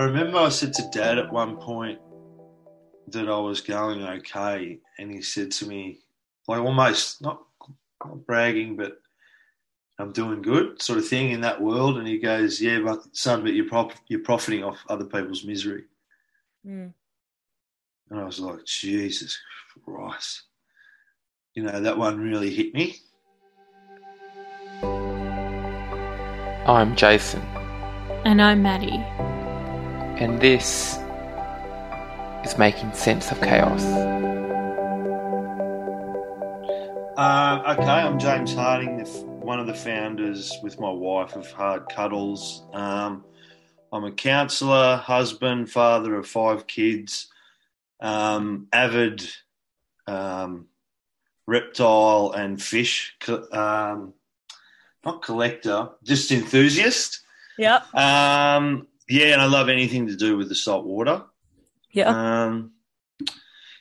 I remember I said to Dad at one point that I was going okay, and he said to me, like almost not, not bragging, but I'm doing good, sort of thing in that world. And he goes, "Yeah, but son, but you're prop- you're profiting off other people's misery." Mm. And I was like, Jesus Christ, you know that one really hit me. I'm Jason, And I'm Maddie. And this is Making Sense of Chaos. Uh, okay, I'm James Harding, one of the founders with my wife of Hard Cuddles. Um, I'm a counsellor, husband, father of five kids, um, avid um, reptile and fish, um, not collector, just enthusiast. Yep. Um, yeah, and I love anything to do with the salt water. Yeah. Um,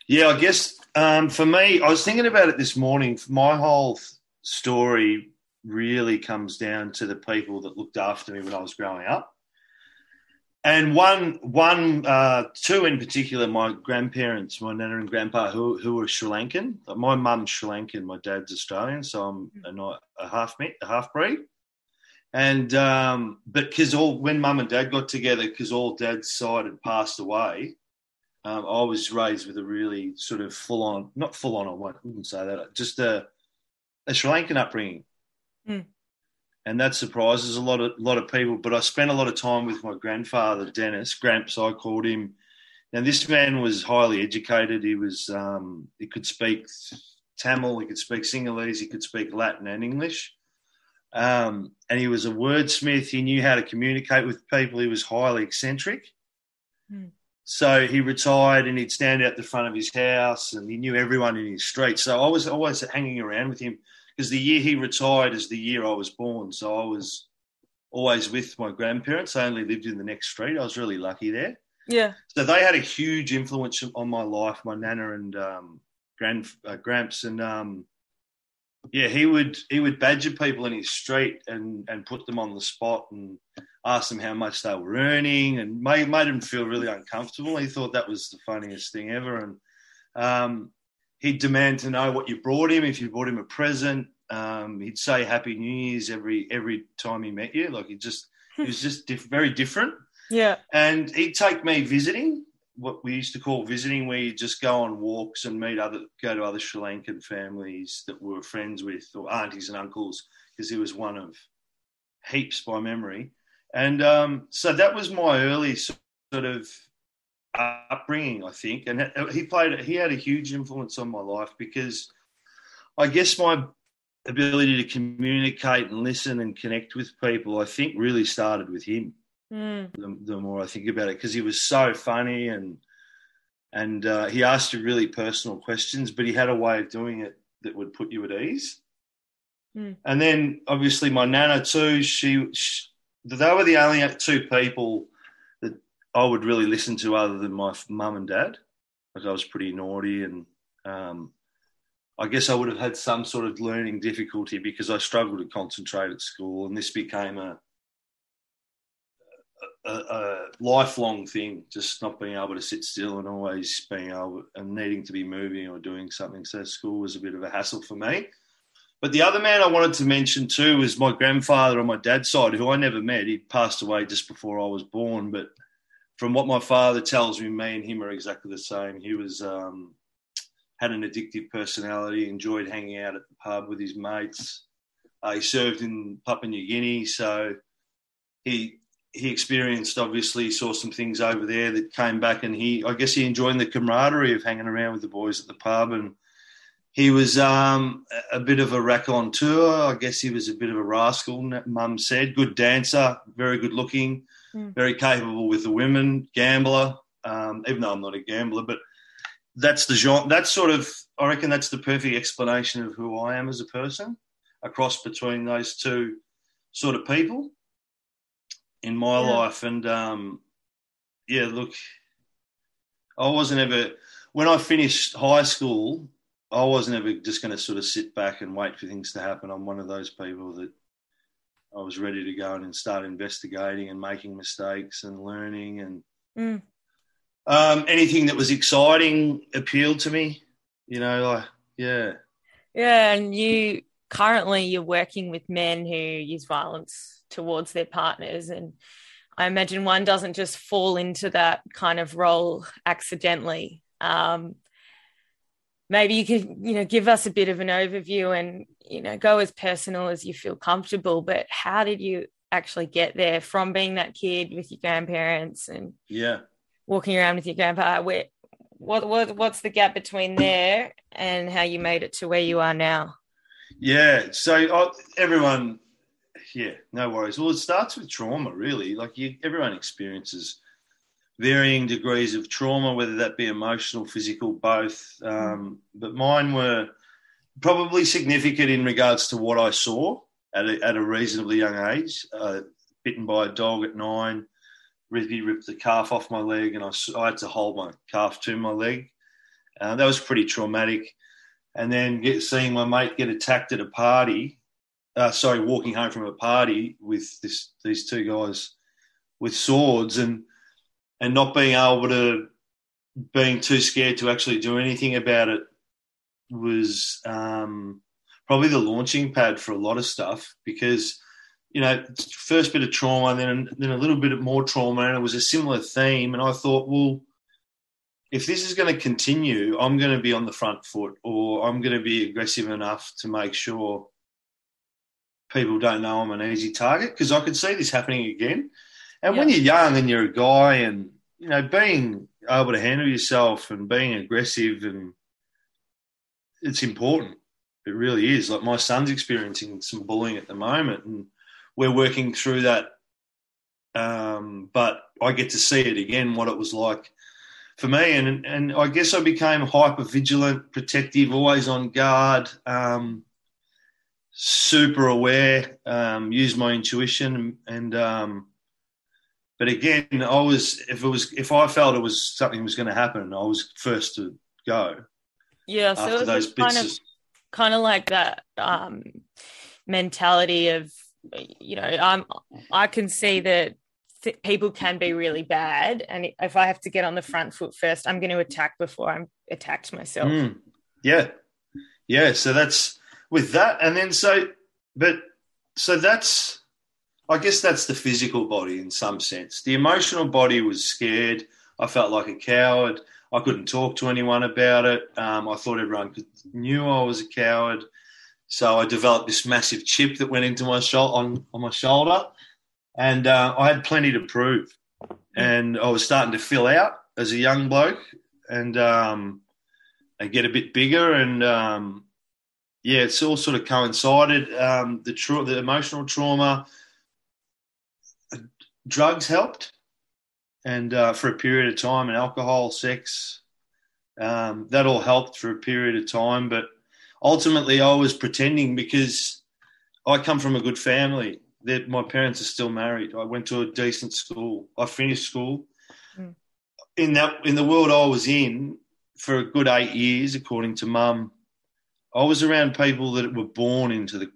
yeah, I guess um, for me, I was thinking about it this morning. My whole story really comes down to the people that looked after me when I was growing up. And one, one, uh, two in particular, my grandparents, my nana and grandpa, who who were Sri Lankan. My mum's Sri Lankan, my dad's Australian, so I'm a, a half a half breed. And um, but because all when mum and dad got together, because all dad's side had passed away, um, I was raised with a really sort of full on, not full on, I wouldn't say that, just a, a Sri Lankan upbringing. Mm. And that surprises a lot of lot of people. But I spent a lot of time with my grandfather, Dennis Gramps. I called him. Now this man was highly educated. He was um, he could speak Tamil, he could speak Sinhalese, he could speak Latin and English. Um, and he was a wordsmith. He knew how to communicate with people. He was highly eccentric. Mm. So he retired and he'd stand out the front of his house and he knew everyone in his street. So I was always hanging around with him because the year he retired is the year I was born. So I was always with my grandparents. I only lived in the next street. I was really lucky there. Yeah. So they had a huge influence on my life, my nana and um, grand uh, gramps, and um, yeah, he would he would badger people in his street and and put them on the spot and ask them how much they were earning and made made them feel really uncomfortable. He thought that was the funniest thing ever, and um, he'd demand to know what you brought him. If you brought him a present, um, he'd say Happy New Year's every every time he met you. Like he just he was just diff- very different Yeah. and he'd take me visiting what we used to call visiting where you just go on walks and meet other go to other sri lankan families that we were friends with or aunties and uncles because he was one of heaps by memory. And um, so that was my early sort of upbringing i think. And he played he had a huge influence on my life because i guess my ability to communicate and listen and connect with people i think really started with him Mm. the, the more I think about it because he was so funny and and uh, he asked you really personal questions, but he had a way of doing it that would put you at ease. Mm. And then obviously my nana too. She, she they were the only two people that I would really listen to other than my mum and dad. Like I was pretty naughty and. Um, I guess I would have had some sort of learning difficulty because I struggled to concentrate at school, and this became a a, a lifelong thing, just not being able to sit still and always being able and needing to be moving or doing something. So school was a bit of a hassle for me. But the other man I wanted to mention too was my grandfather on my dad's side, who I never met. He passed away just before I was born. But from what my father tells me, me and him are exactly the same. He was um, had an addictive personality, enjoyed hanging out at the pub with his mates. Uh, he served in Papua New Guinea, so he he experienced obviously saw some things over there that came back and he I guess he enjoyed the camaraderie of hanging around with the boys at the pub and he was um, a bit of a raconteur. I guess he was a bit of a rascal. Mum said, good dancer, very good looking, Mm. very capable with the women, gambler. Um, even though I'm not a gambler, but that's the genre. That's sort of I reckon that's the perfect explanation of who I am as a person. A cross between those two sort of people in my Yeah. life. And um, yeah, look, I wasn't ever, when I finished high school, I wasn't ever just going to sort of sit back and wait for things to happen. I'm one of those people that I was ready to go and start investigating and making mistakes and learning and Mm. um, anything that was exciting appealed to me. You know, like yeah, Yeah, and you currently you're working with men who use violence towards their partners and I imagine one doesn't just fall into that kind of role accidentally. Um, maybe you could, you know, give us a bit of an overview and, you know, go as personal as you feel comfortable. But how did you actually get there from being that kid with your grandparents and yeah. walking around with your grandpa? Where, what, what, what's the gap between there and how you made it to where you are now? Yeah. So I, everyone, yeah, no worries. Well, it starts with trauma, really. Like you, everyone experiences varying degrees of trauma, whether that be emotional, physical, both. Um, but mine were probably significant in regards to what I saw at a, at a reasonably young age. Uh, bitten by a dog at nine, Risby ripped the calf off my leg, and I had to hold my calf to my leg. Uh, that was pretty traumatic. And then get, seeing my mate get attacked at a party, uh, sorry, walking home from a party with this, these two guys with swords, and and not being able to, being too scared to actually do anything about it, was um, probably the launching pad for a lot of stuff because you know first bit of trauma, then then a little bit more trauma, and it was a similar theme, and I thought, well if this is going to continue, I'm going to be on the front foot or I'm going to be aggressive enough to make sure people don't know I'm an easy target because I could see this happening again. And when you're young and you're a guy and, you know, being able to handle yourself and being aggressive and it's important. It really is. Like my son's experiencing some bullying at the moment and we're working through that. Um, but I get to see it again, what it was like for me, and and I guess I became hyper vigilant, protective, always on guard, um, super aware, um, use my intuition, and, and um, but again, I was if it was if I felt it was something was going to happen, I was first to go Yeah, so it was kind of of- kind of like that um, mentality of you know I'm I can see that th- people can be really bad, and if I have to get on the front foot first, I'm going to attack before I'm attacked myself. Mm. Yeah, yeah. So that's with that, and then so, but so that's, I guess that's the physical body in some sense. The emotional body was scared. I felt like a coward. I couldn't talk to anyone about it. Um, I thought everyone knew I was a coward. So I developed this massive chip that went into my shou- on on my shoulder, and uh, I had plenty to prove. And I was starting to fill out as a young bloke, and um, and get a bit bigger. And um, yeah, it's all sort of coincided. Um, the tra- the emotional trauma, drugs helped, and uh, for a period of time, and alcohol, sex, um, that all helped for a period of time. But ultimately, I was pretending because I come from a good family. That my parents are still married. I went to a decent school. I finished school. Mm. In that, in the world I was in, for a good eight years, according to mum, I was around people that were born into the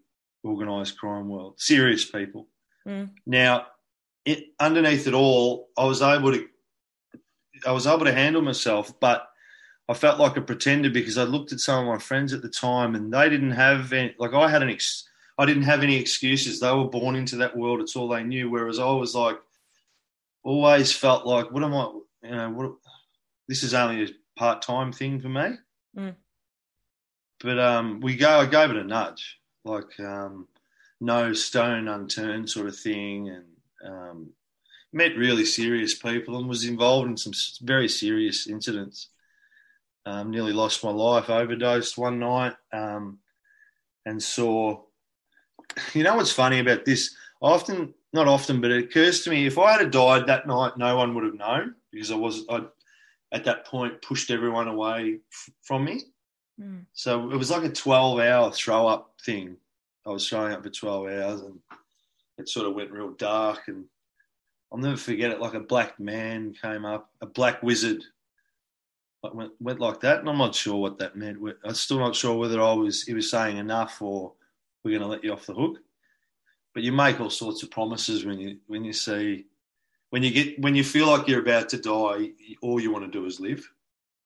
organised crime world, serious people. Mm. Now, it, underneath it all, I was able to, I was able to handle myself, but I felt like a pretender because I looked at some of my friends at the time and they didn't have any, like I had an ex, I didn't have any excuses. They were born into that world; it's all they knew. Whereas I was like, always felt like, what am I? You know, what? This is only a part time thing for me. Mm. But um, we go. I gave it a nudge, like um, no stone unturned sort of thing, and um, met really serious people and was involved in some very serious incidents. Um, nearly lost my life, overdosed one night, um, and saw. You know what's funny about this? Often, not often, but it occurs to me if I had died that night, no one would have known because I was I at that point pushed everyone away f- from me. Mm. So it was like a 12 hour throw up thing. I was throwing up for 12 hours and it sort of went real dark. And I'll never forget it. Like a black man came up, a black wizard went, went like that. And I'm not sure what that meant. I'm still not sure whether I was, he was saying enough or we're going to let you off the hook. but you make all sorts of promises when you when you see when you get when you feel like you're about to die, all you want to do is live.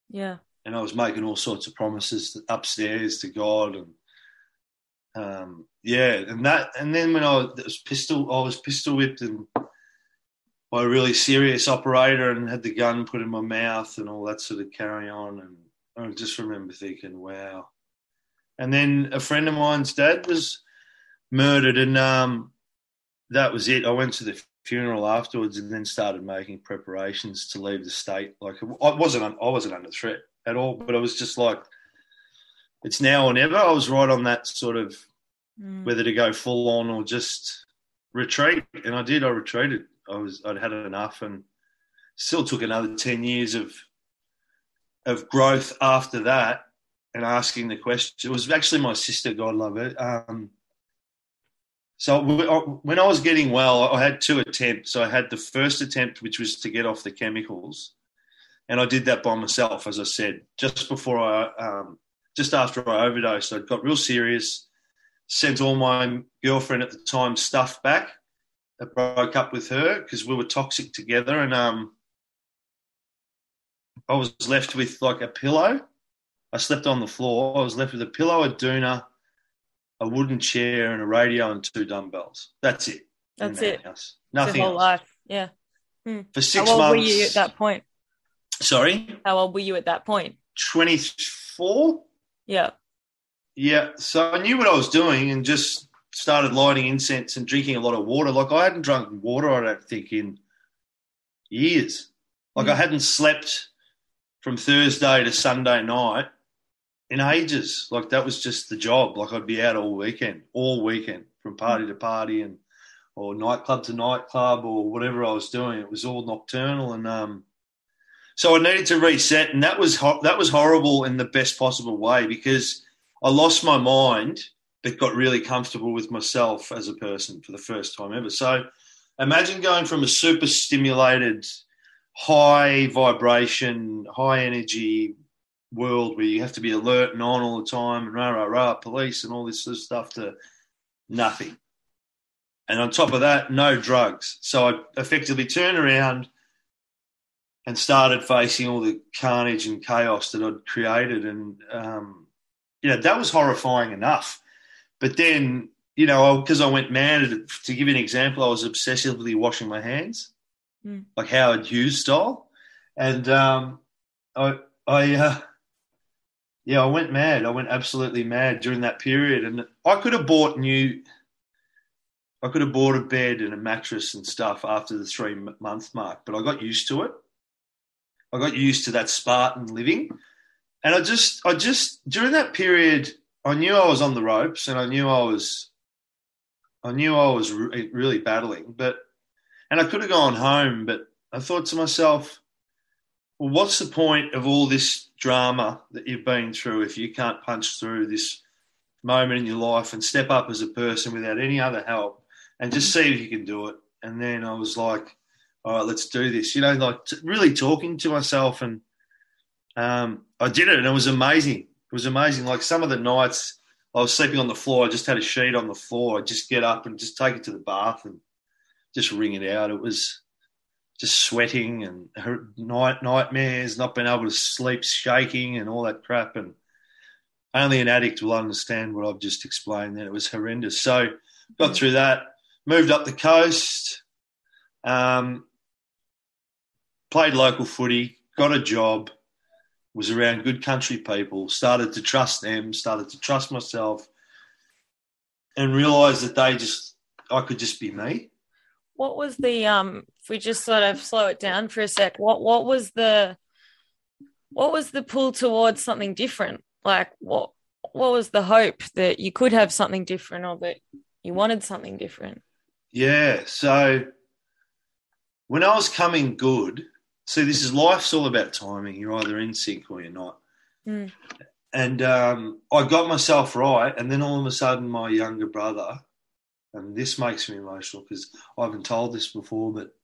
Yeah. And I was making all sorts of promises upstairs to God, and um, yeah, and that, and then when I was pistol, I was pistol whipped and by a really serious operator, and had the gun put in my mouth and all that sort of carry on, and I just remember thinking, wow. And then a friend of mine's dad was murdered, and um, that was it. I went to the funeral afterwards, and then started making preparations to leave the state. Like I wasn't, I wasn't under threat at all, but I was just like, it's now or never. I was right on that sort of mm. whether to go full on or just retreat, and I did. I retreated. I was, I'd had enough, and still took another ten years of of growth after that and asking the question. It was actually my sister, God love her. Um, so when I was getting well, I had two attempts. I had the first attempt, which was to get off the chemicals, and I did that by myself, as I said, just before I, um, just after I overdosed. I got real serious, sent all my girlfriend at the time stuff back. I broke up with her because we were toxic together, and um, I was left with like a pillow. I slept on the floor. I was left with a pillow, a doona, a wooden chair and a radio and two dumbbells. That's it. That's it. House. Nothing whole else. life. Yeah. Hmm. For six How old months. were you at that point? Sorry. How old were you at that point? Twenty four. Yeah. Yeah. So I knew what I was doing and just started lighting incense and drinking a lot of water. Like I hadn't drunk water, I don't think, in years. Like mm. I hadn't slept from Thursday to Sunday night in ages. Like that was just the job. Like I'd be out all weekend, all weekend, from party to party and or nightclub to nightclub or whatever I was doing. It was all nocturnal, and um, so I needed to reset, and that was ho- that was horrible in the best possible way because I lost my mind, but got really comfortable with myself as a person for the first time ever. So imagine going from a super stimulated, high vibration, high energy world where you have to be alert and on all the time and rah rah rah police and all this sort of stuff to nothing. And on top of that, no drugs. So I effectively turned around and started facing all the carnage and chaos that I'd created. And, um, you know, that was horrifying enough. But then, you know, because I went mad, to give you an example, I was obsessively washing my hands, mm. like Howard Hughes style. And um, I, I, uh, yeah, I went mad. I went absolutely mad during that period, and I could have bought new. I could have bought a bed and a mattress and stuff after the three month mark, but I got used to it. I got used to that Spartan living, and I just, I just during that period, I knew I was on the ropes, and I knew I was, I knew I was re- really battling, but, and I could have gone home, but I thought to myself, well, what's the point of all this drama that you've been through if you can't punch through this moment in your life and step up as a person without any other help and just see if you can do it? And then I was like, all right, let's do this. You know, like t- really talking to myself, and um, I did it, and it was amazing. It was amazing. Like some of the nights I was sleeping on the floor, I just had a sheet on the floor. I'd just get up and just take it to the bath and just wring it out. It was just sweating and night nightmares, not being able to sleep, shaking, and all that crap. And only an addict will understand what I've just explained. That it was horrendous. So got through that, moved up the coast, um, played local footy, got a job, was around good country people, started to trust them, started to trust myself, and realised that they just I could just be me what was the um if we just sort of slow it down for a sec what what was the what was the pull towards something different? Like what what was the hope that you could have something different or that you wanted something different? Yeah so when i was coming good see this is life's all about timing. You're either in sync or you're not. Mm. and um, i got myself right and then all of a sudden my younger brother and this makes me emotional because I haven't told this before, but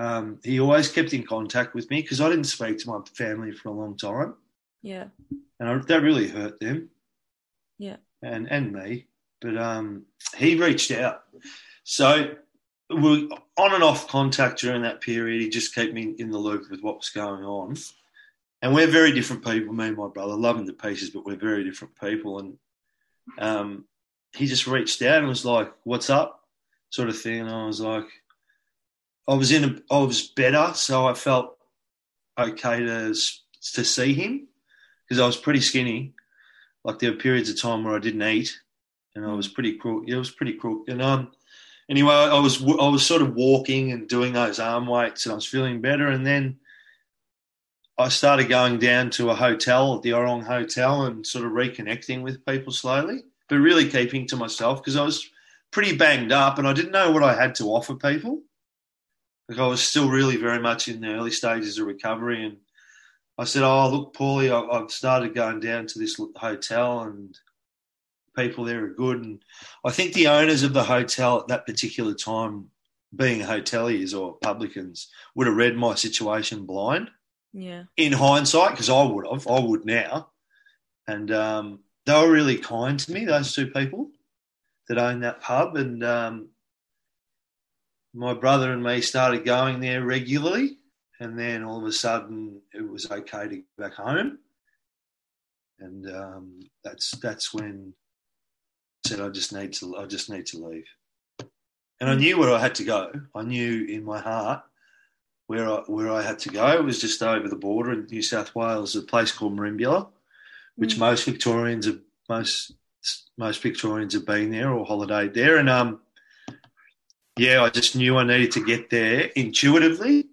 um, he always kept in contact with me because I didn't speak to my family for a long time. Yeah. And I, that really hurt them. Yeah. And and me. but um, he reached out. So we were on and off contact during that period. He just kept me in the loop with what was going on. And we're very different people, me and my brother. Love him to pieces, but we're very different people. And um, he just reached out and was like, "What's up?" sort of thing. And I was like, I was in, a, I was better, so I felt okay to to see him because I was pretty skinny. Like there were periods of time where I didn't eat, and I was pretty crook. It was pretty crook. And um, anyway, I was I was sort of walking and doing those arm weights, and I was feeling better. And then I started going down to a hotel the Orong Hotel and sort of reconnecting with people slowly, but really keeping to myself because I was pretty banged up and I didn't know what I had to offer people. Like I was still really very much in the early stages of recovery, and I said, "Oh, look, Paulie, I've started going down to this hotel, and people there are good." And I think the owners of the hotel at that particular time, being hoteliers or publicans, would have read my situation blind. Yeah. In hindsight, because I would have, I would now, and um, they were really kind to me. Those two people that own that pub, and um, my brother and me started going there regularly, and then all of a sudden it was okay to go back home, and um, that's that's when I said I just need to I just need to leave, and I knew where I had to go. I knew in my heart where I where I had to go. It was just over the border in New South Wales, a place called Merimbula, which mm. most Victorians have most most Victorians have been there or holidayed there, and um yeah, I just knew I needed to get there intuitively.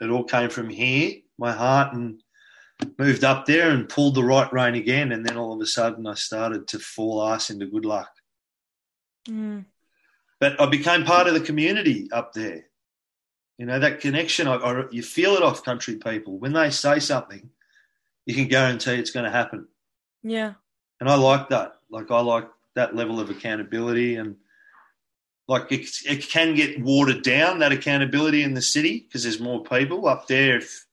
It all came from here, my heart, and moved up there and pulled the right rein again. And then all of a sudden, I started to fall ass into good luck. Mm. But I became part of the community up there. You know, that connection, I, I, you feel it off country people. When they say something, you can guarantee it's going to happen. Yeah. And I like that. Like, I like that level of accountability and like it, it can get watered down that accountability in the city because there's more people up there. If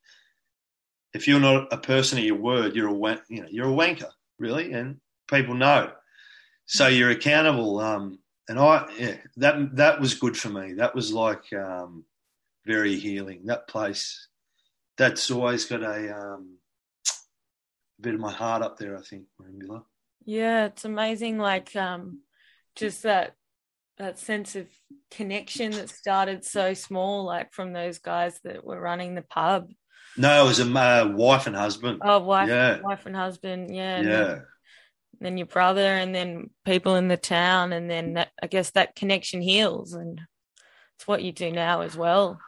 if you're not a person of your word, you're a you know you're a wanker really, and people know. So you're accountable. Um, and I yeah, that that was good for me. That was like um, very healing. That place that's always got a, um, bit of my heart up there. I think Merimbula. Yeah, it's amazing. Like um, just that that sense of connection that started so small, like from those guys that were running the pub? No, it was a uh, wife and husband. Oh, wife, yeah. wife and husband, yeah. Yeah. Then, then, your brother, and then people in the town, and then that, I guess that connection heals, and it's what you do now as well.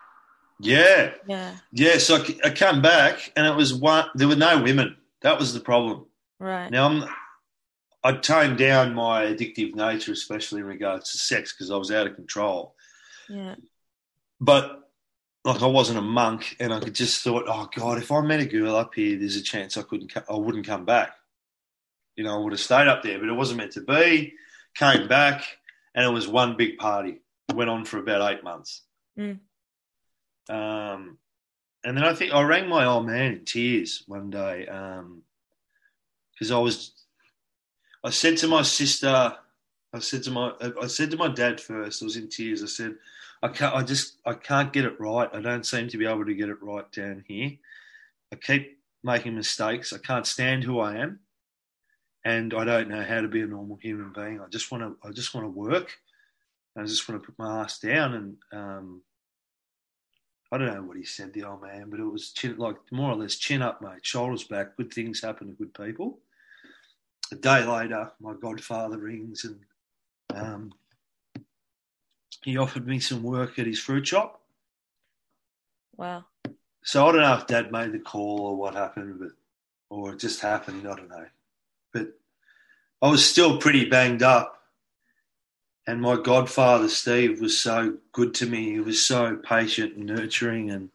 Yeah, yeah, yeah. So I, I come back, and it was one. There were no women. That was the problem. Right now, I'm I toned down my addictive nature, especially in regards to sex, because I was out of control. Yeah. But like I wasn't a monk, and I could just thought, oh God, if I met a girl up here, there's a chance I couldn't, I wouldn't come back. You know, I would have stayed up there, but it wasn't meant to be. Came back, and it was one big party. It went on for about eight months. Mm. Um, and then I think I rang my old man in tears one day because um, I was I said to my sister, I said to my, I said to my dad first. I was in tears. I said, I can't, I just, I can't get it right. I don't seem to be able to get it right down here. I keep making mistakes. I can't stand who I am, and I don't know how to be a normal human being. I just want to, I just want to work. I just want to put my ass down and. Um, I don't know what he said, the old man, but it was chin, like more or less chin up, mate, shoulders back. Good things happen to good people a day later, my godfather rings and um, he offered me some work at his fruit shop. Wow. So I don't know if Dad made the call or what happened, but or it just happened. I don't know. But I was still pretty banged up. And my godfather, Steve, was so good to me. He was so patient and nurturing. And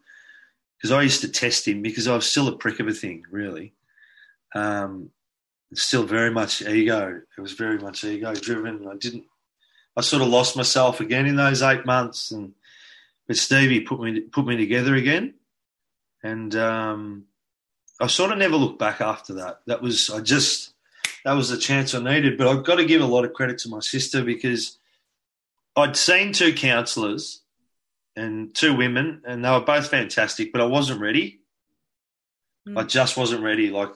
because I used to test him because I was still a prick of a thing, really. Um, still very much ego. It was very much ego driven. I didn't. I sort of lost myself again in those eight months, and but Stevie put me put me together again, and um, I sort of never looked back after that. That was I just that was the chance I needed. But I've got to give a lot of credit to my sister because I'd seen two counsellors and two women, and they were both fantastic, but I wasn't ready. Mm. I just wasn't ready. Like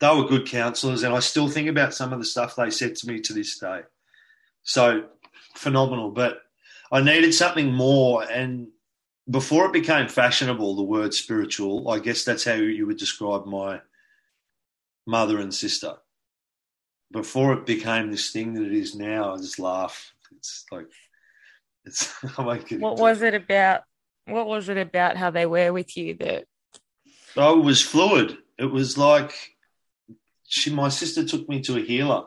they were good counsellors, and I still think about some of the stuff they said to me to this day. So phenomenal, but I needed something more. And before it became fashionable, the word spiritual, I guess that's how you would describe my mother and sister. Before it became this thing that it is now, I just laugh. It's like it's. I it. What was it about? What was it about how they were with you that? Oh, it was fluid. It was like she, my sister, took me to a healer,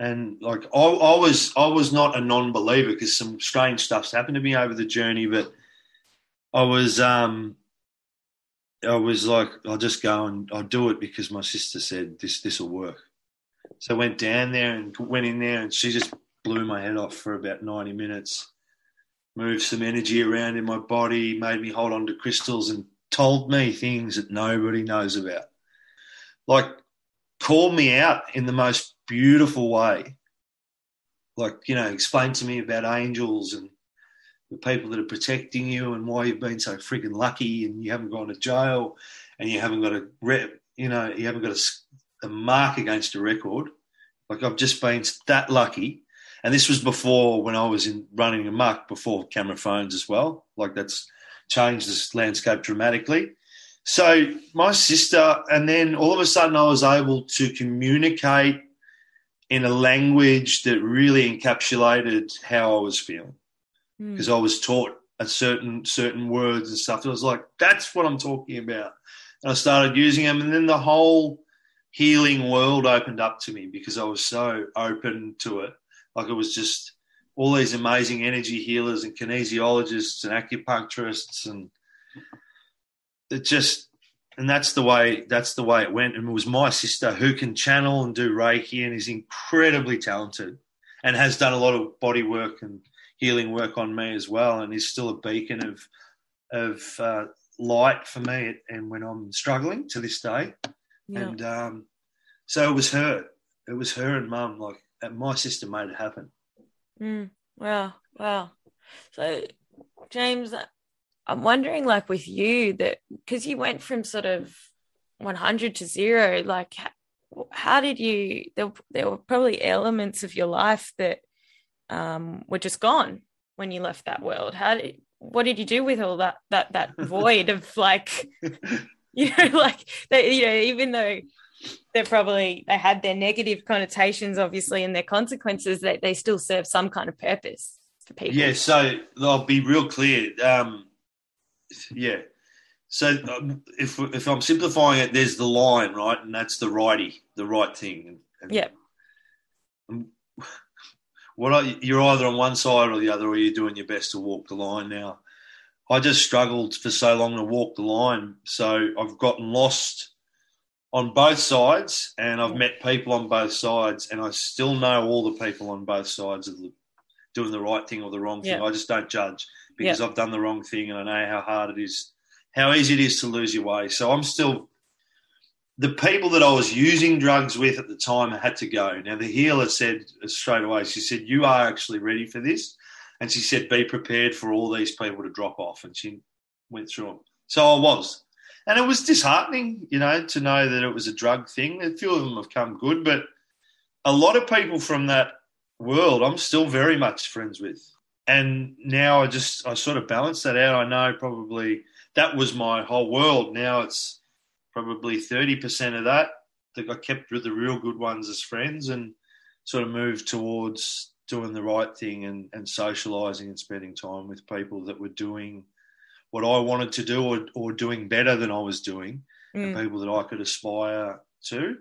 and like I, I was, I was not a non-believer because some strange stuff's happened to me over the journey, but I was, um, I was like, I'll just go and I'll do it because my sister said this, this will work. So I went down there and went in there, and she just blew my head off for about ninety minutes. Moved some energy around in my body, made me hold on to crystals, and told me things that nobody knows about. Like, called me out in the most beautiful way. Like, you know, explained to me about angels and the people that are protecting you and why you've been so freaking lucky and you haven't gone to jail and you haven't got a, re- you know, you haven't got a, a mark against a record. Like, I've just been that lucky. And this was before when I was in running amok before camera phones as well. Like, that's changed this landscape dramatically. So my sister, and then all of a sudden I was able to communicate in a language that really encapsulated how I was feeling Mm. because I was taught a certain certain words and stuff. I was like, that's what I'm talking about. And I started using them, and then the whole healing world opened up to me because I was so open to it. Like it was just all these amazing energy healers and kinesiologists and acupuncturists and it just and that's the way that's the way it went and it was my sister who can channel and do reiki and is incredibly talented and has done a lot of body work and healing work on me as well and is still a beacon of of uh, light for me and when i'm struggling to this day Yeah. and um, so it was her it was her and mum like my sister made it happen Mm, wow, wow. So, James, I'm wondering, like, with you, that because you went from sort of 100 to zero, like, how, did you? There, there were probably elements of your life that um, were just gone when you left that world. How did? What did you do with all that that that void of like, you know, like that? You know, even though they're probably they had their negative connotations obviously and their consequences that they still serve some kind of purpose for people Yeah, so I'll be real clear. Um, yeah, so um, if if I'm simplifying it, there's the line, right, and that's the righty, the right thing. And, Yeah. and what are, you're either on one side or the other, or you're doing your best to walk the line. Now, I just struggled for so long to walk the line, so I've gotten lost on both sides, and I've met people on both sides, and I still know all the people on both sides of the doing the right thing or the wrong thing. Yeah. I just don't judge because I've done the wrong thing, and I know how hard it is, how easy it is to lose your way. So I'm still the people that I was using drugs with at the time had to go. Now the healer said straight away, she said, "You are actually ready for this," and she said, "Be prepared for all these people to drop off." And she went through them. So I was, and it was disheartening, you know, to know that it was a drug thing. A few of them have come good, but a lot of people from that world, I'm still very much friends with. And now I just I sort of balance that out. I know probably that was my whole world. Now it's probably thirty percent of that that I kept with the real good ones as friends, and sort of moved towards doing the right thing and, and socializing and spending time with people that were doing what I wanted to do or, or doing better than I was doing, and Mm. people that I could aspire to.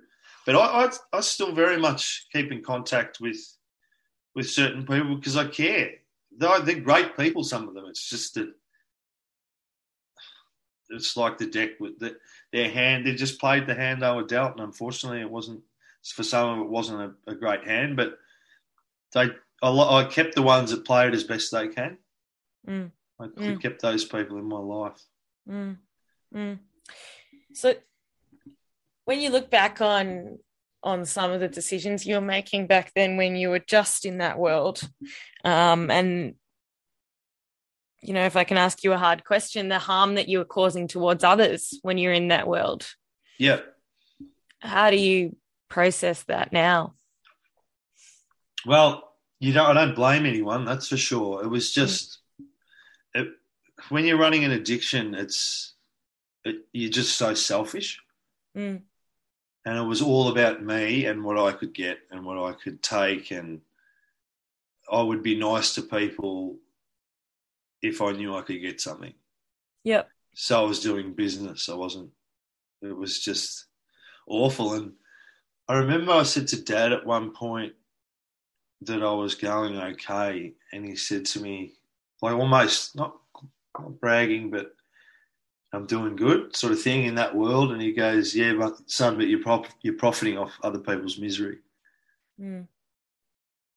But I, I, I still very much keep in contact with with certain people because I care. They're, they're great people, some of them. It's just that it's like the deck with the, their hand. They just played the hand they were dealt, and unfortunately, it wasn't for some of it wasn't a, a great hand. But they, I, I kept the ones that played as best they can. Mm. I Mm. kept those people in my life. Mm. Mm. So when you look back on on some of the decisions you were making back then when you were just in that world. Um, and, you know, if I can ask you a hard question, the harm that you were causing towards others when you're in that world. Yeah. How do you process that now? Well, you don't. I don't blame anyone. That's for sure. It was just it, when you're running an addiction, it's it, you're just so selfish, Mm. And it was all about me and what I could get and what I could take, and I would be nice to people if I knew I could get something. Yep. So I was doing business. I wasn't. It was just awful, and I remember I said to Dad at one point that I was going okay, and he said to me, like almost not, not bragging, but I'm doing good, sort of thing in that world. And he goes, "Yeah, but son, but you're prof- you're profiting off other people's misery." Mm.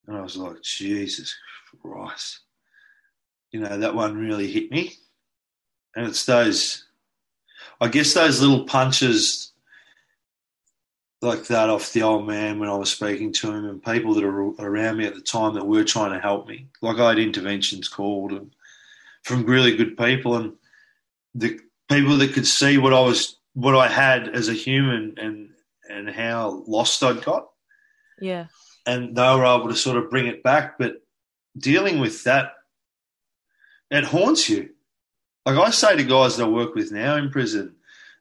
And I was like, Jesus Christ, you know that one really hit me. And it's those, I guess, those little punches like that off the old man when I was speaking to him, and people that are around me at the time that were trying to help me. Like I had interventions called and from really good people, and the people that could see what I was, what I had as a human, and and how lost I'd got, Yeah. and they were able to sort of bring it back. But dealing with that, it haunts you. Like I say to guys that I work with now in prison,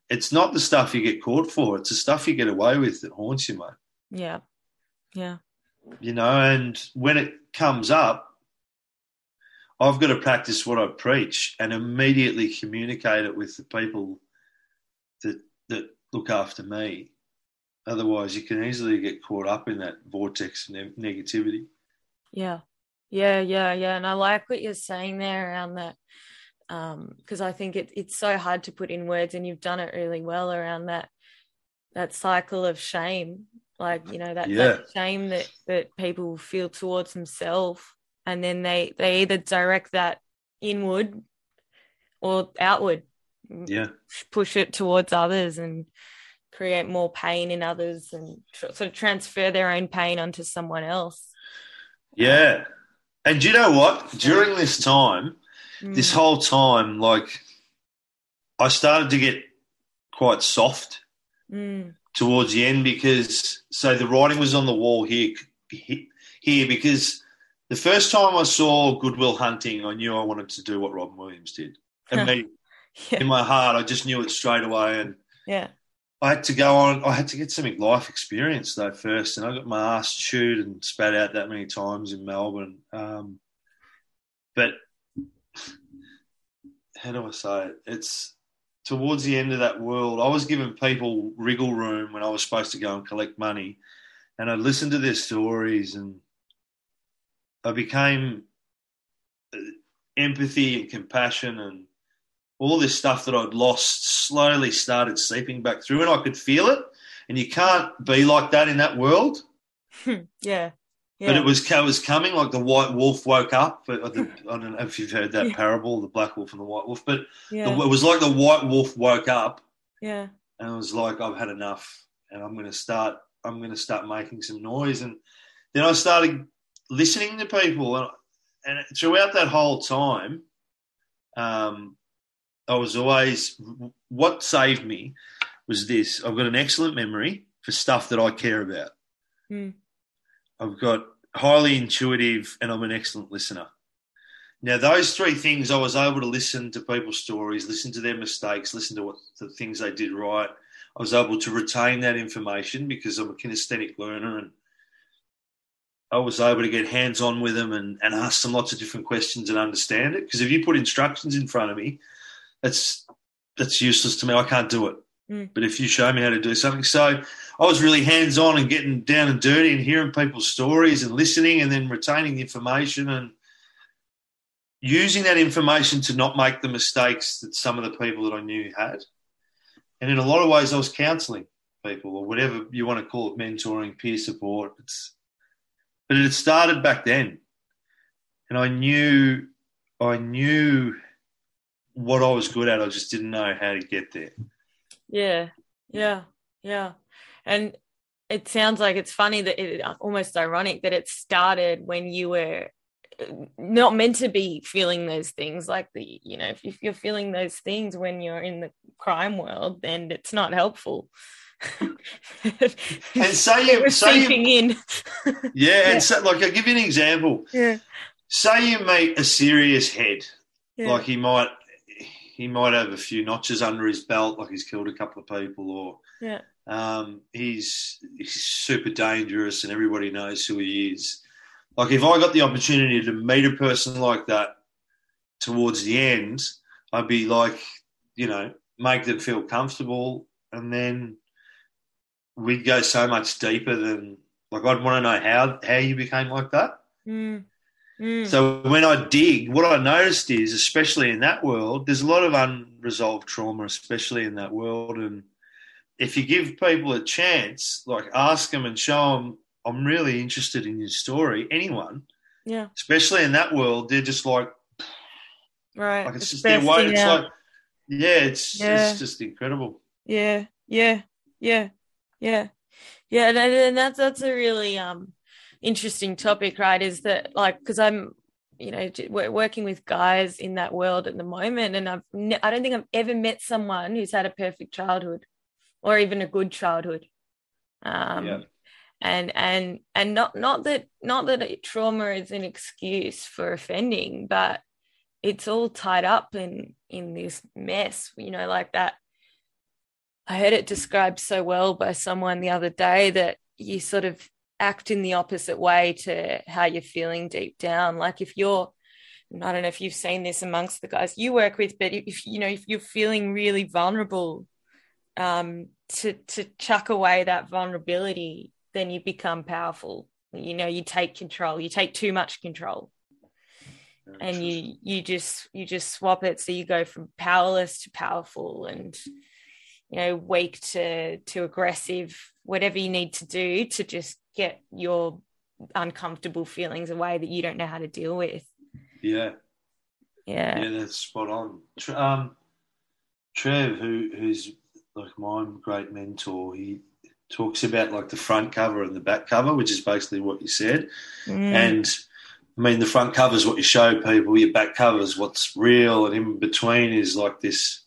it's not the stuff you get caught for; it's the stuff you get away with that haunts you, mate. Yeah. Yeah. you know, and when it comes up, I've got to practice what I preach and immediately communicate it with the people that that look after me. Otherwise, you can easily get caught up in that vortex of ne- negativity. Yeah. Yeah, yeah, yeah. And I like what you're saying there around that. Um, because I think it, it's so hard to put in words and you've done it really well around that that cycle of shame. Like, you know, that, Yeah. that shame that that people feel towards themselves and then they they either direct that inward or outward. Yeah, Push it towards others and create more pain in others and tr- sort of transfer their own pain onto someone else. yeah. And you know what? During this time, this Mm. whole time, like, I started to get quite soft Mm. towards the end because so the writing was on the wall here here because the first time I saw Good Will Hunting, I knew I wanted to do what Robin Williams did. And me, in my heart, I just knew it straight away. And Yeah. I had to go on. I had to get some life experience though first, and I got my ass chewed and spat out that many times in Melbourne. Um, but how do I say it? It's towards the end of that world. I was giving people wriggle room when I was supposed to go and collect money, and I listened to their stories, and I became uh, empathy and compassion and all this stuff that I'd lost slowly started seeping back through, and I could feel it. And you can't be like that in that world. yeah. Yeah. But it was it was coming like the white wolf woke up. But I don't I don't know if you've heard that Yeah. parable, the black wolf and the white wolf. But yeah. the, it was like the white wolf woke up yeah. and it was like I've had enough, and I'm going to start. I'm going to start making some noise, and then I started listening to people, and, and throughout that whole time, um, I was always what saved me was this: I've got an excellent memory for stuff that I care about. Mm. I've got highly intuitive, and I'm an excellent listener. Now, those three things, I was able to listen to people's stories, listen to their mistakes, listen to what the things they did right. I was able to retain that information because I'm a kinesthetic learner, and I was able to get hands on with them and, and ask them lots of different questions and understand it. Because if you put instructions in front of me, that's that's useless to me. I can't do it. Mm. But if you show me how to do something, so I was really hands on and getting down and dirty and hearing people's stories and listening and then retaining the information and using that information to not make the mistakes that some of the people that I knew had. And in a lot of ways, I was counselling people or whatever you want to call it, mentoring, peer support. It's, but it had started back then, and I knew, I knew what I was good at. I just didn't know how to get there. Yeah, yeah, yeah. And it sounds like it's funny that it almost ironic that it started when you were not meant to be feeling those things like the you know if you're feeling those things when you're in the crime world then it's not helpful and say you We're say you, in yeah, Yeah. and so, like I'll give you an example. yeah Say you meet a serious head, yeah like he might he might have a few notches under his belt, like he's killed a couple of people, or yeah um, he's he's super dangerous, and everybody knows who he is. Like if I got the opportunity to meet a person like that towards the end, I'd be like, you know, make them feel comfortable, and then we'd go so much deeper than like I'd want to know how how you became like that. Mm. Mm. So when I dig, what I noticed is, especially in that world, there's a lot of unresolved trauma, especially in that world. And if you give people a chance, like ask them and show them, I'm really interested in your story. Anyone, yeah especially in that world, they're just like, right like it's just their way. It's out. like, yeah, it's Yeah. it's just incredible. Yeah, yeah, yeah, yeah, yeah. And, and that's that's a really um interesting topic, right? Is that like because I'm, you know, we're working with guys in that world at the moment, and I've ne- I don't think I've ever met someone who's had a perfect childhood, or even a good childhood. Um, Yeah. and and and not not that not that trauma is an excuse for offending, but it's all tied up in in this mess, you know, like that I heard it described so well by someone the other day that you sort of act in the opposite way to how you're feeling deep down. Like if you're, I don't know if you've seen this amongst the guys you work with, but if you know if you're feeling really vulnerable, um, to to chuck away that vulnerability, then you become powerful. You know, you take control. You take too much control and you you just you just swap it so you go from powerless to powerful and you know weak to to aggressive whatever you need to do to just get your uncomfortable feelings away that you don't know how to deal with yeah. yeah Yeah, that's spot on. Um, Trev, who who's like my great mentor, he talks about like the front cover and the back cover, which is basically what you said. Mm, And I mean, the front cover is what you show people. Your back cover is what's real, and in between is like this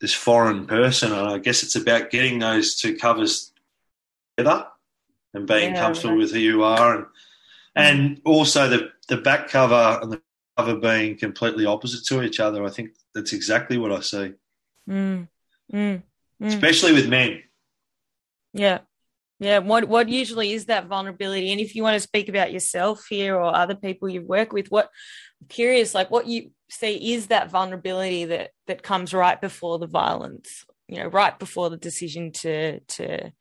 this foreign person. And I guess it's about getting those two covers together and being Yeah, comfortable right. with who you are, and and also the the back cover and the cover being completely opposite to each other. I think that's exactly what I see, mm, mm, mm. especially with men. yeah yeah what what usually is that vulnerability and if you want to speak about yourself here or other people you've worked with what I'm curious like what you see is that vulnerability that that comes right before the violence you know right before the decision to to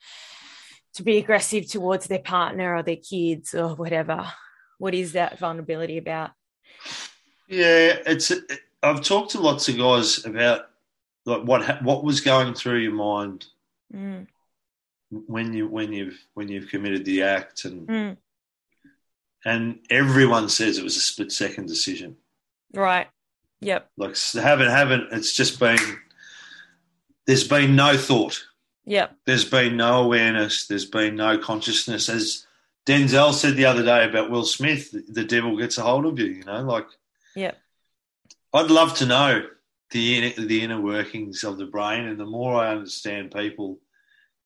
to be aggressive towards their partner or their kids or whatever what is that vulnerability about Yeah, it's. I've talked to lots of guys about like what what was going through your mind mm, when you when you've when you've committed the act, and mm, and everyone says it was a split second decision. right yep Like haven't haven't. It's just been. There's been no thought. yep There's been no awareness. There's been no consciousness. As Denzel said the other day about Will Smith, the devil gets a hold of you. You know, like yep I'd love to know the inner, the inner workings of the brain, and the more I understand people,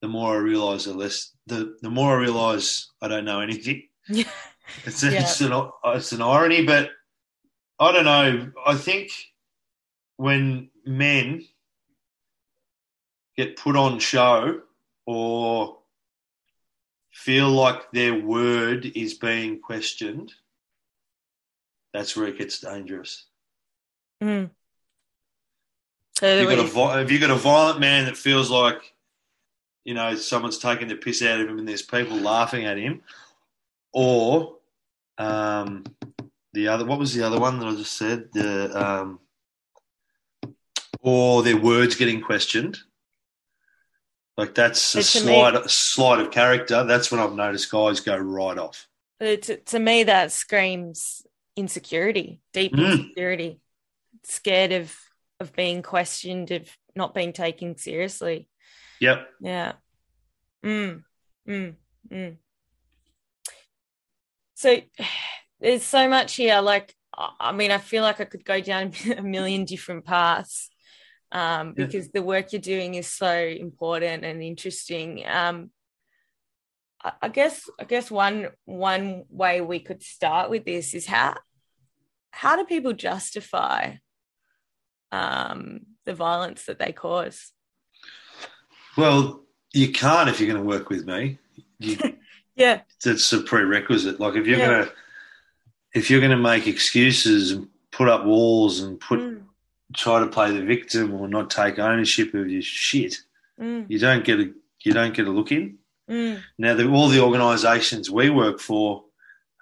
the more I realise the less the the more I realise I don't know anything. Yeah. It's Yeah. it's an it's an irony, but I don't know. I think when men get put on show or feel like their word is being questioned, that's where it gets dangerous. mm. If you've got, a, if you've got a violent man that feels like, you know, someone's taking the piss out of him and there's people laughing at him, or um, the other, what was the other one that I just said? The um, or their words getting questioned. Like that's a So to me- slide, slide of character. That's when I've noticed guys go right off. To, to me, that screams insecurity, deep Mm. insecurity, scared of of being questioned, of not being taken seriously. Yep. Yeah, Mm, mm, mm. So there's so much here. Like, I mean, I feel like I could go down a million different paths um, Yeah. because the work you're doing is so important and interesting. Um, I, I guess, I guess one one way we could start with this is how how do people justify um, the violence that they cause? Well, you can't if you're going to work with me. You, Yeah, that's a prerequisite. Like if you're Yeah. going to if you're going to make excuses and put up walls and put Mm, try to play the victim or not take ownership of your shit, mm, you don't get a you don't get a look in. mm, Now, the, all the organisations we work for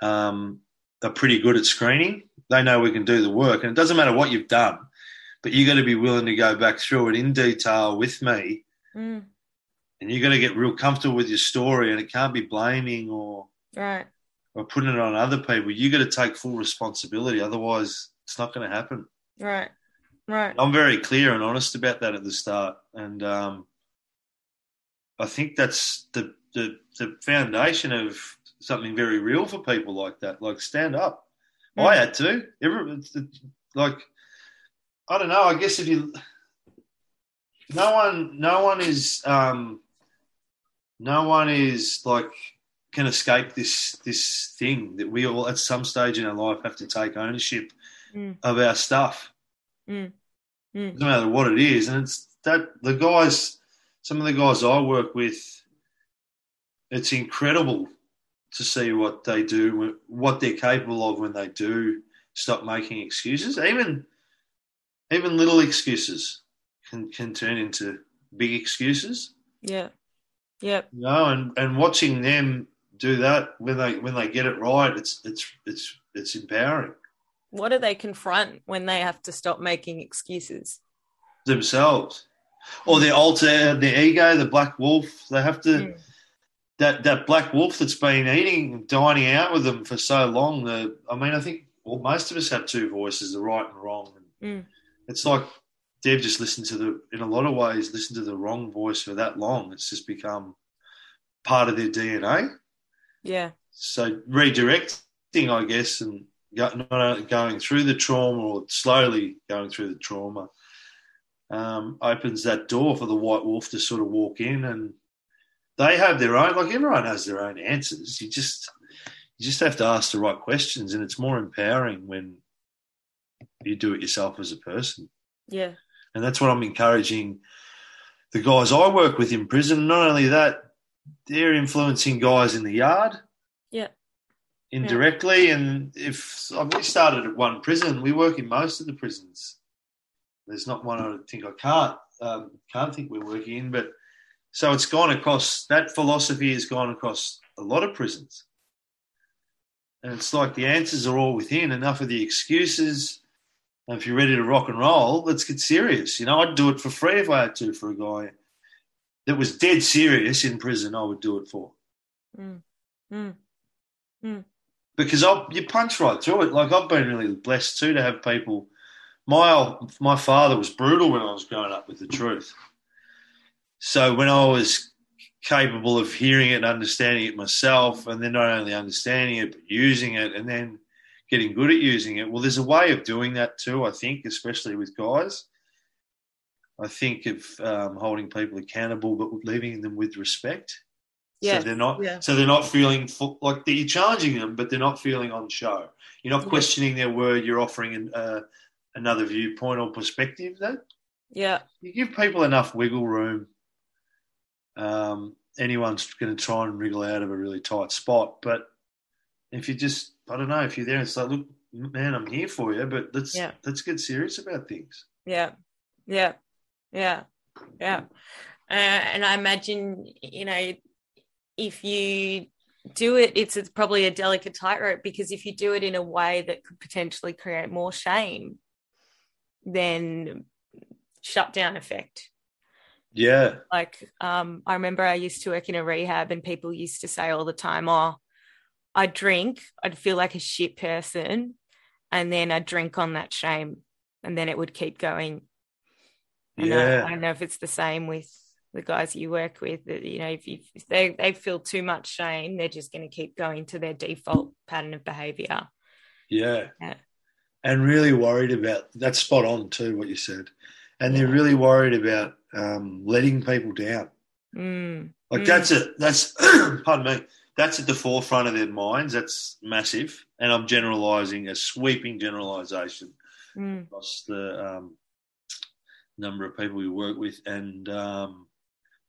um, are pretty good at screening. They know we can do the work, and it doesn't matter what you've done, but you've got to be willing to go back through it in detail with me, mm. and you got to get real comfortable with your story, and it can't be blaming or Right. Or putting it on other people. You got to take full responsibility, otherwise, it's not going to happen. Right. Right. I'm very clear and honest about that at the start, and um, I think that's the, the the foundation of something very real for people like that. Like stand up. Mm. I had to. Every, like I don't know. I guess if you no one no one is um, no one is like can escape this this thing that we all at some stage in our life have to take ownership Mm. of our stuff Mm. Mm. doesn't matter what it is. And it's that the guys, some of the guys I work with, it's incredible to see what they do, what they're capable of when they do stop making excuses. Even even little excuses can can turn into big excuses. Yeah. Yep. You know, and, and watching them do that when they when they get it right, it's it's it's it's empowering What do they confront when they have to stop making excuses? themselves. Or their alter their ego, the black wolf, they have to Mm. that that black wolf that's been eating, dining out with them for so long. The I mean, I think well, most of us have two voices, the right and wrong. Mm. It's like they've just listened to the, in a lot of ways, listened to the wrong voice for that long. It's just become part of their DNA. Yeah. So redirecting, I guess, and not only going through the trauma or slowly going through the trauma, um, opens that door for the white wolf to sort of walk in, and they have their own. Like everyone has their own answers. You just you just have to ask the right questions, and it's more empowering when you do it yourself as a person. Yeah. And that's what I'm encouraging the guys I work with in prison. Not only that, they're influencing guys in the yard. Yeah. Indirectly. And if we started at one prison, we work in most of the prisons. There's not one I think I can't um, can't think we're working in, but so it's gone across that philosophy has gone across a lot of prisons. And it's like the answers are all within, enough of the excuses. And if you're ready to rock and roll, let's get serious. You know, I'd do it for free if I had to for a guy that was dead serious in prison. I would do it for Mm. Mm. because I you punch right through it. Like I've been really blessed too to have people. My my father was brutal when I was growing up with the truth. So when I was capable of hearing it and understanding it myself, and then not only understanding it but using it, and then getting good at using it. Well, there's a way of doing that too. I think, especially with guys. I think of um, holding people accountable, but leaving them with respect. Yes, So they're not. yeah. So they're not feeling full, like you're challenging them, but they're not feeling on show. You're not questioning their word. You're offering an, uh, another viewpoint or perspective. That Yeah. you give people enough wiggle room. Um, anyone's going to try and wriggle out of a really tight spot, but if you just, I don't know, if you're there and it's like, look, man, I'm here for you, but let's Yeah. let's get serious about things. Yeah. Yeah. Yeah. Yeah. Uh, and I imagine, you know, if you do it, it's, it's probably a delicate tightrope because if you do it in a way that could potentially create more shame, then shutdown effect. Yeah, Like, um, I remember I used to work in a rehab and people used to say all the time, oh, I'd drink, I'd feel like a shit person, and then I'd drink on that shame, and then it would keep going. And, yeah. I don't know if it's the same with the guys you work with that you know if, you, if they they feel too much shame they're just going to keep going to their default pattern of behavior Yeah. Yeah. And really worried about that's spot on too, what you said. And they're really worried about um, letting people down. mm. Like Mm. that's it. That's pardon me. That's at the forefront of their minds. That's massive. And I'm generalising a sweeping generalisation Mm. across the um, number of people we work with, and um,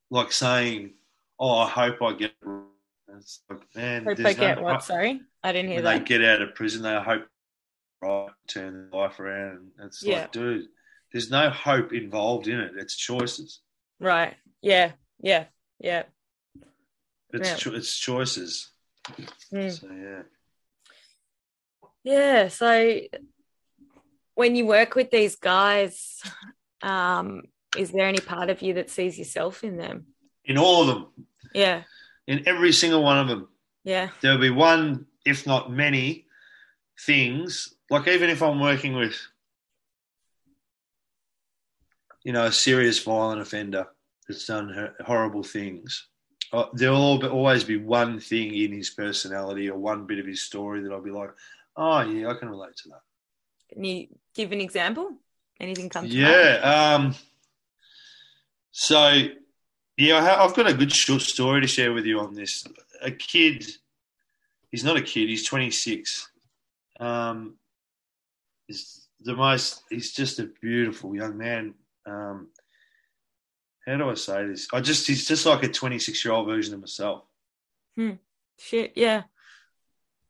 like saying, "Oh, I hope I get." It's like, man, Hope I get no- what sorry i didn't hear when they get out of prison, they hope right turn their life around. It's Yeah. like, dude, there's no hope involved in it. It's choices. right yeah yeah yeah It's Yeah. cho- it's choices. Mm. So yeah. Yeah. So when you work with these guys, um, is there any part of you that sees yourself in them? In all of them, Yeah. in every single one of them, Yeah. there'll be one, if not many, things. Like even if I'm working with, you know, a serious violent offender that's done horrible things, uh, there'll always be one thing in his personality or one bit of his story that I'll be like, oh yeah, I can relate to that. Can you give an example? Anything come? Yeah. Um, so, yeah, I've got a good short story to share with you on this. A kid, he's not a kid, he's 26. Um, he's the most, he's just a beautiful young man. Um, how do I say this? I just, he's just like a 26 year old version of myself. Shit. Yeah.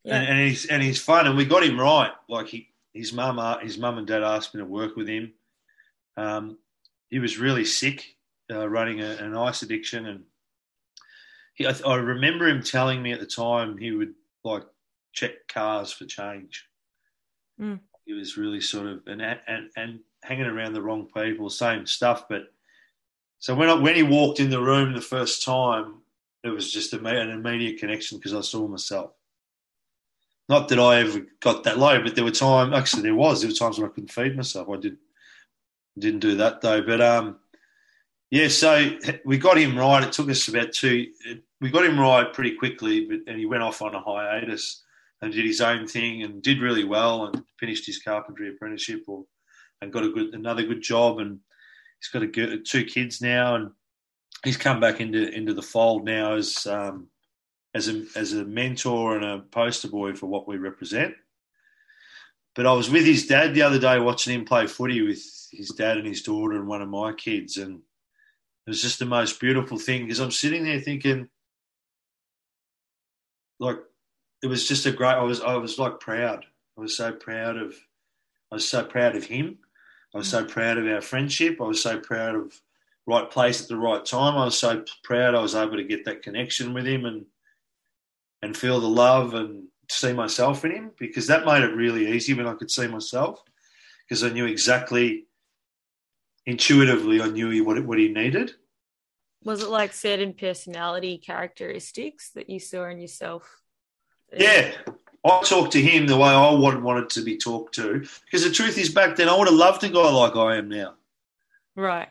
Yeah. and, and he's and he's fun, and we got him right. Like he, his mum, uh, his mum and dad asked me to work with him. Um, he was really sick, uh, running a, an ice addiction, and he, I, I remember him telling me at the time he would like check cars for change. Mm. He was really sort of and and and hanging around the wrong people, same stuff. But so when I, when he walked in the room the first time, it was just an immediate connection because I saw myself. Not that I ever got that low, but there were times. Actually, there was. There were times when I couldn't feed myself. I did didn't do that though. But um, yeah. So we got him right. It took us about two. We got him right pretty quickly, but and he went off on a hiatus and did his own thing and did really well and finished his carpentry apprenticeship or and got a good another good job and he's got a good, two kids now and he's come back into into the fold now as um, as a as a mentor and a poster boy for what we represent. But I was with his dad the other day watching him play footy with his dad and his daughter and one of my kids, and it was just the most beautiful thing because I'm sitting there thinking, like, it was just a great. I was I was like proud. I was so proud of. I was so proud of him. I was so proud of our friendship. I was so proud of right place at the right time. I was so proud I was able to get that connection with him and and feel the love and see myself in him because that made it really easy when I could see myself because I knew exactly intuitively I knew he, what what he needed. Was it like certain personality characteristics that you saw in yourself? Yeah. I talked to him the way I wanted, wanted to be talked to because the truth is back then I would have loved a guy like I am now. Right.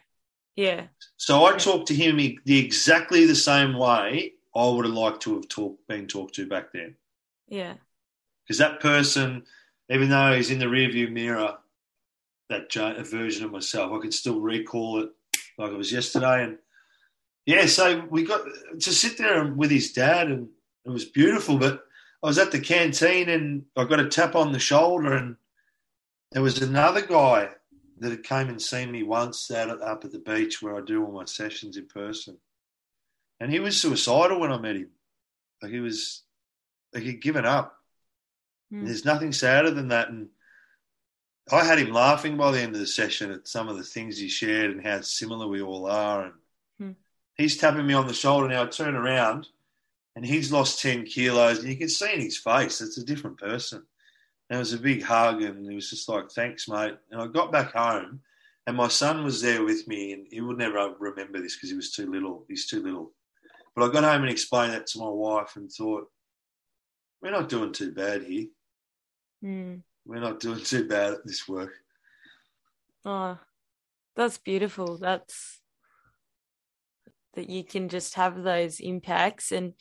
Yeah. So I talked to him the exactly the same way I would have liked to have talked, been talked to back then. Yeah. Because that person, even though he's in the rearview mirror, that version of myself, I can still recall it like it was yesterday. And yeah, so we got to sit there with his dad, and it was beautiful. But I was at the canteen, and I got a tap on the shoulder, and there was another guy that had came and seen me once out up at the beach where I do all my sessions in person, and he was suicidal when I met him. Like he was, like he'd given up. Mm. There's nothing sadder than that, and I had him laughing by the end of the session at some of the things he shared and how similar we all are. And Hmm. he's tapping me on the shoulder now. I turn around, and he's lost ten kilos, and you can see in his face it's a different person. And it was a big hug, and he was just like, "Thanks, mate." And I got back home, and my son was there with me, and he would never remember this because he was too little. He's too little. But I got home and explained that to my wife, and thought, "We're not doing too bad here. Mm. We're not doing too bad at this work." Oh, that's beautiful. That's that you can just have those impacts and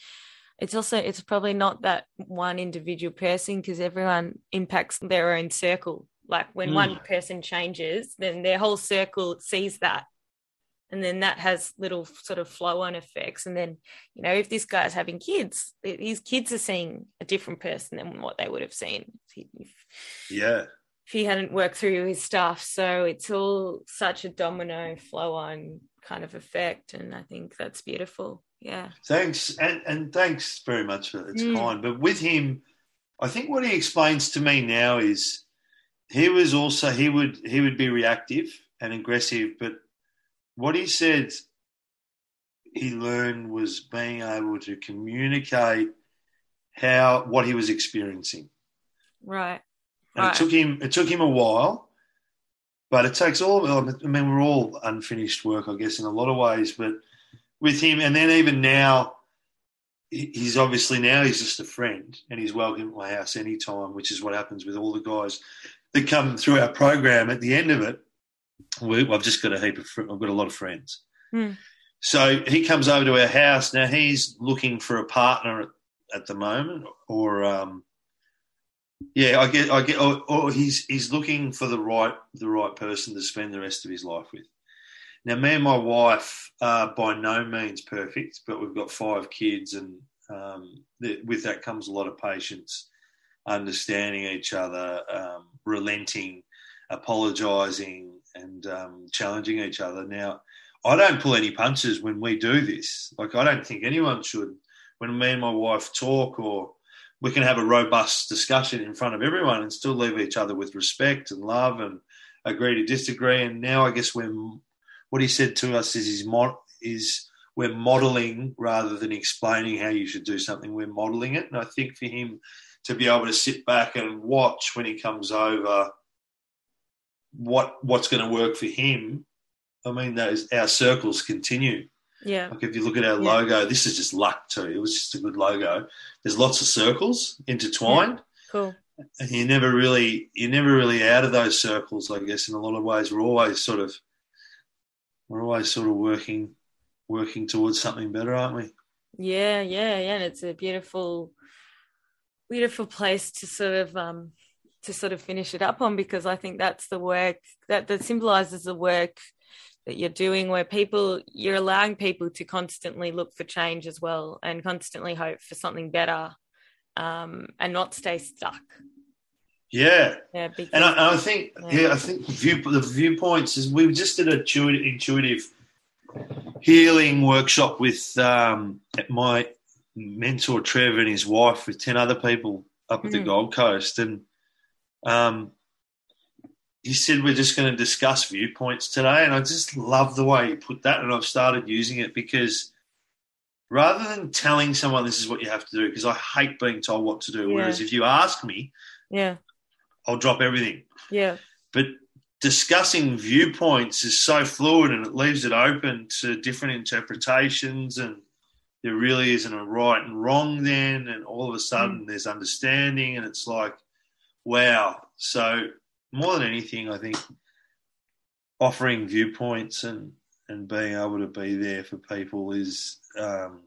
it's also it's probably not that one individual person because everyone impacts their own circle like when mm. one person changes then their whole circle sees that and then that has little sort of flow on effects. And then you know if this guy's having kids his kids are seeing a different person than what they would have seen if, yeah. if he hadn't worked through his stuff. So it's all such a domino flow on kind of effect and i think that's beautiful. Yeah. Thanks and and thanks very much for it's mm. kind. But with him i think what he explains to me now is he was also he would he would be reactive and aggressive but what he said he learned was being able to communicate how what he was experiencing. Right. And right. it took him it took him a while, but it takes all. I mean, we're all unfinished work, I guess, in a lot of ways. But with him, and then even now, he's obviously now he's just a friend, and he's welcome at my house anytime, which is what happens with all the guys that come through our program. At the end of it, we, I've just got a heap of, I've got a lot of friends. Mm. So he comes over to our house. Now he's looking for a partner at, at the moment, or um, yeah, I get, I get, or, or, he's he's looking for the right the right person to spend the rest of his life with. Now, me and my wife are by no means perfect, but we've got five kids, and um, with that comes a lot of patience, understanding each other, um, relenting, apologising, and um, challenging each other. Now, I don't pull any punches when we do this. Like, I don't think anyone should. When me and my wife talk, or we can have a robust discussion in front of everyone and still leave each other with respect and love and agree to disagree. And now, I guess when what he said to us is he's is we're modelling rather than explaining how you should do something. We're modelling it, and I think for him to be able to sit back and watch when he comes over what what's going to work for him. I mean, those our circles continue. Yeah. Like if you look at our yeah. logo, this is just luck too. It was just a good logo. There's lots of circles intertwined. Yeah. Cool. And you never really you're never really out of those circles, I guess, in a lot of ways. We're always sort of we're always sort of working working towards something better, aren't we? Yeah, yeah, yeah. And it's a beautiful beautiful place to sort of um to sort of finish it up on because I think that's the work that that symbolizes the work that you're doing where people you're allowing people to constantly look for change as well and constantly hope for something better um, and not stay stuck yeah yeah because, and I, I think yeah. yeah. i think view, the viewpoints is we just did a intuitive healing workshop with um, my mentor trevor and his wife with 10 other people up at mm. the gold coast and um, he said we're just going to discuss viewpoints today, and I just love the way he put that, and I've started using it because rather than telling someone this is what you have to do, because I hate being told what to do. Yeah. Whereas if you ask me, yeah, I'll drop everything. Yeah, but discussing viewpoints is so fluid and it leaves it open to different interpretations and there really isn't a right and wrong then and all of a sudden mm. there's understanding and it's like wow. So more than anything, I think offering viewpoints and and being able to be there for people is um,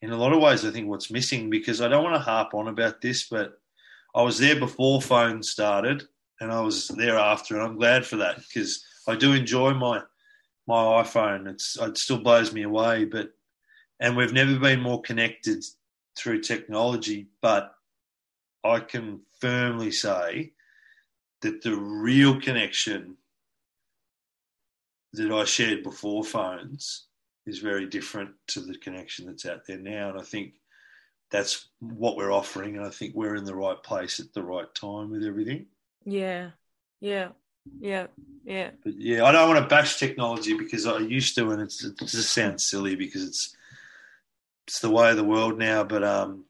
in a lot of ways I think what's missing because I don't want to harp on about this, but I was there before phones started and I was there after, and I'm glad for that because I do enjoy my my iPhone. It's it still blows me away, but and we've never been more connected through technology, but I can firmly say that the real connection that I shared before phones is very different to the connection that's out there now. And I think that's what we're offering. And I think we're in the right place at the right time with everything. Yeah. Yeah. Yeah. Yeah. But yeah, I don't want to bash technology because I used to, and it's, it just sounds silly because it's, it's the way of the world now. But, um,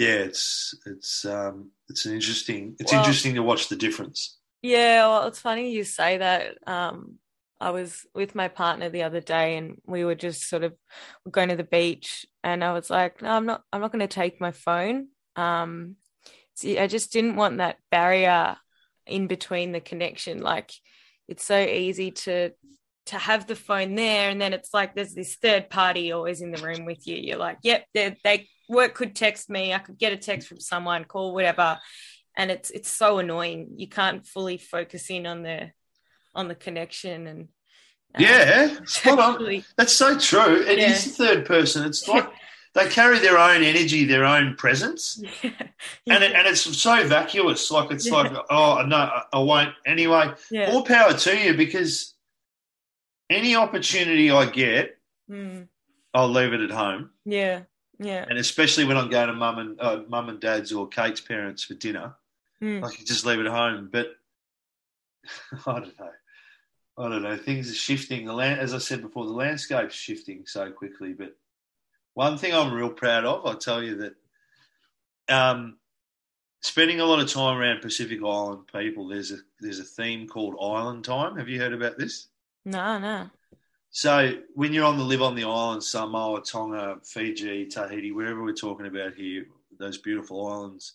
yeah, it's it's um, it's an interesting it's well, interesting to watch the difference. Yeah, well, it's funny you say that. Um, I was with my partner the other day, and we were just sort of going to the beach, and I was like, "No, I'm not. I'm not going to take my phone." Um, see, I just didn't want that barrier in between the connection. Like, it's so easy to to have the phone there and then it's like there's this third party always in the room with you you're like yep they, they work could text me i could get a text from someone call whatever and it's it's so annoying you can't fully focus in on the on the connection and uh, yeah spot on. that's so true It yeah. is the third person it's like they carry their own energy, their own presence, yeah. Yeah. and it, and it's so vacuous. Like it's yeah. like, oh no, I won't. Anyway, more power to you because any opportunity I get, mm. I'll leave it at home. Yeah, yeah. And especially when I'm going to mum and uh, mum and dad's or Kate's parents for dinner, mm. I can just leave it at home. But I don't know. I don't know. Things are shifting. The land, as I said before, the landscape's shifting so quickly. But one thing I'm real proud of, I'll tell you that. Um, spending a lot of time around Pacific Island people, there's a there's a theme called Island Time. Have you heard about this? No, no. So when you're on the live on the island, Samoa, Tonga, Fiji, Tahiti, wherever we're talking about here, those beautiful islands,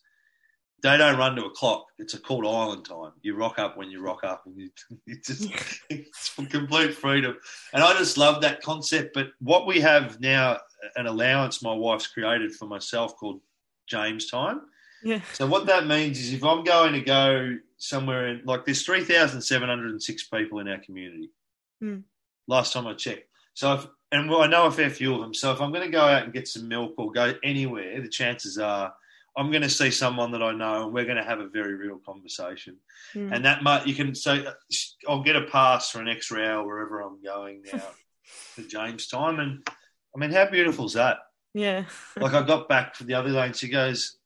they don't run to a clock. It's a called island time. You rock up when you rock up, and you, it's just it's complete freedom. And I just love that concept. But what we have now, an allowance my wife's created for myself called James time. Yeah. So what that means is if I'm going to go somewhere in like there's 3,706 people in our community. Mm. Last time I checked. So, if, and I know a fair few of them. So, if I'm going to go out and get some milk or go anywhere, the chances are I'm going to see someone that I know, and we're going to have a very real conversation. Mm. And that might you can say, I'll get a pass for an extra hour wherever I'm going now to James time. And I mean, how beautiful is that? Yeah. like I got back for the other day, and she goes,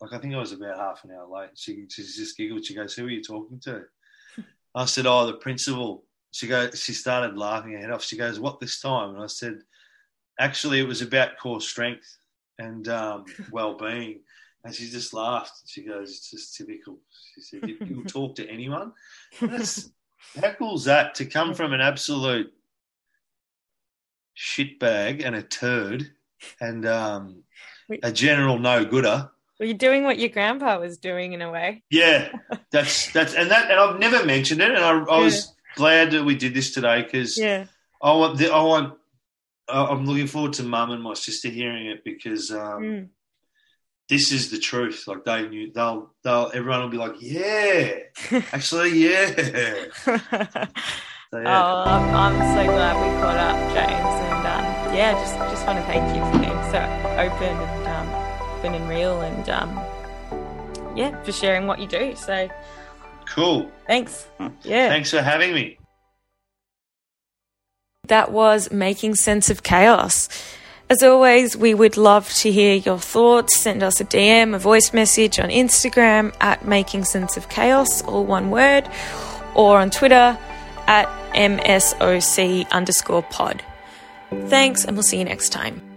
like I think I was about half an hour late. She, she just giggled. She goes, "Who are you talking to?" I said, "Oh, the principal." She goes, she started laughing her head off. She goes, "What this time?" And I said, "Actually, it was about core strength and um, well-being." And she just laughed. She goes, "It's just typical." She said, you, "You'll talk to anyone." That's, how cool is that to come from an absolute shitbag and a turd and um, a general no gooder well, you're doing what your grandpa was doing in a way. Yeah, that's that's and that and I've never mentioned it, and I, I was glad that we did this today because yeah. I want the, I want I'm looking forward to mum and my sister hearing it because um, mm. this is the truth. Like they knew they'll they'll everyone will be like, yeah, actually, yeah. so, yeah. Oh, I'm, I'm, so glad we caught up, James, and um, yeah, just just want to thank you for being so open and um, open and real, and um, yeah, for sharing what you do. So Cool. Thanks. Hmm. Yeah. Thanks for having me. That was Making Sense of Chaos. As always, we would love to hear your thoughts. Send us a DM, a voice message on Instagram at Making Sense of Chaos, all one word, or on Twitter at MSOC underscore pod. Thanks, and we'll see you next time.